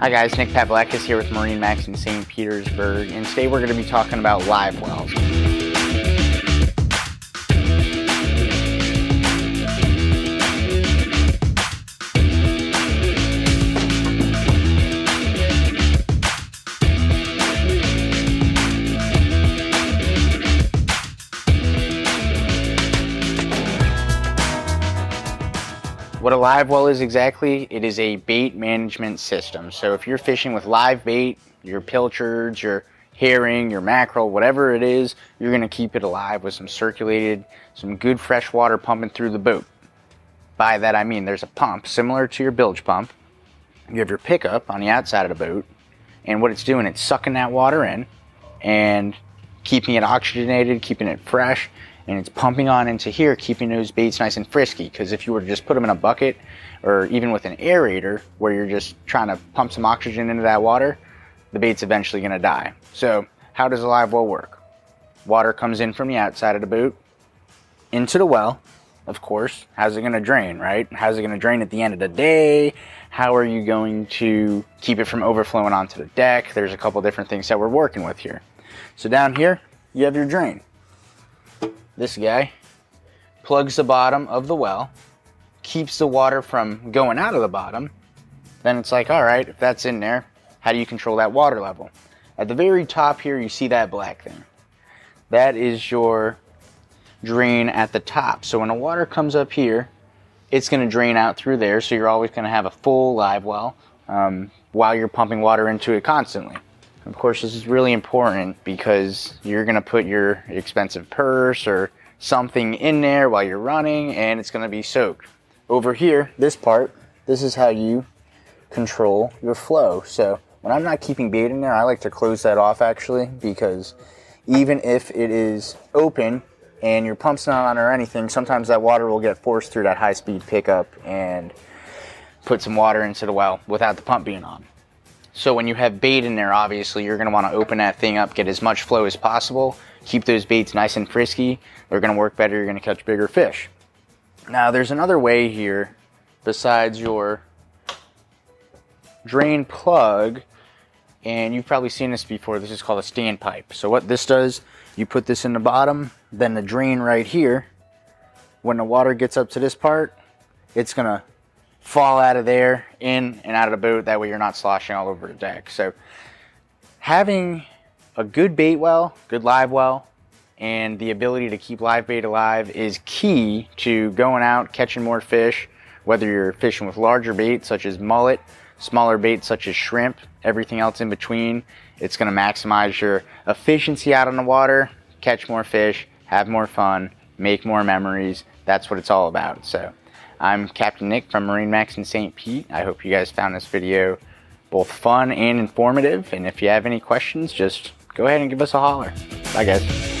Hi guys, Nick Pavlakis here with MarineMax in St. Petersburg, and today we're going to be talking about live wells. What a live well is exactly, it is a bait management system. So if you're fishing with live bait, your pilchards, your herring, your mackerel, whatever it is, you're going to keep it alive with some circulated, some good fresh water pumping through the boat. By that I mean there's a pump similar to your bilge pump. You have your pickup on the outside of the boat, and what it's doing, it's sucking that water in and keeping it oxygenated, keeping it fresh, and it's pumping on into here, keeping those baits nice and frisky. Because if you were to just put them in a bucket or even with an aerator where you're just trying to pump some oxygen into that water, the bait's eventually going to die. So, how does a live well work? Water comes in from the outside of the boat into the well, of course. How's it going to drain, right? How's it going to drain at the end of the day? How are you going to keep it from overflowing onto the deck? There's a couple different things that we're working with here. So, down here, you have your drain this guy plugs the bottom of the well, keeps the water from going out of the bottom. Then it's like, all right, if that's in there, how do you control that water level? At the very top here, you see that black thing. That is your drain at the top. So when the water comes up here, it's going to drain out through there. So you're always going to have a full live well um, while you're pumping water into it constantly. Of course, this is really important because you're going to put your expensive purse or something in there while you're running and it's going to be soaked. Over here, this part, this is how you control your flow. So when I'm not keeping bait in there, I like to close that off actually because even if it is open and your pump's not on or anything, sometimes that water will get forced through that high speed pickup and put some water into the well without the pump being on. So when you have bait in there, obviously you're going to want to open that thing up, get as much flow as possible, keep those baits nice and frisky. They're going to work better. You're going to catch bigger fish. Now there's another way here besides your drain plug, and you've probably seen this before. This is called a standpipe. So what this does, you put this in the bottom, then the drain right here. When the water gets up to this part, it's to fall out of there, in and out of the boat. That way you're not sloshing all over the deck. So having a good bait well, good live well, and the ability to keep live bait alive is key to going out, catching more fish, whether you're fishing with larger bait such as mullet, smaller bait such as shrimp, everything else in between. It's going to maximize your efficiency out on the water, catch more fish, have more fun, make more memories. That's what it's all about. So I'm Captain Nick from MarineMax in St. Pete. I hope you guys found this video both fun and informative. And if you have any questions, just go ahead and give us a holler. Bye, guys.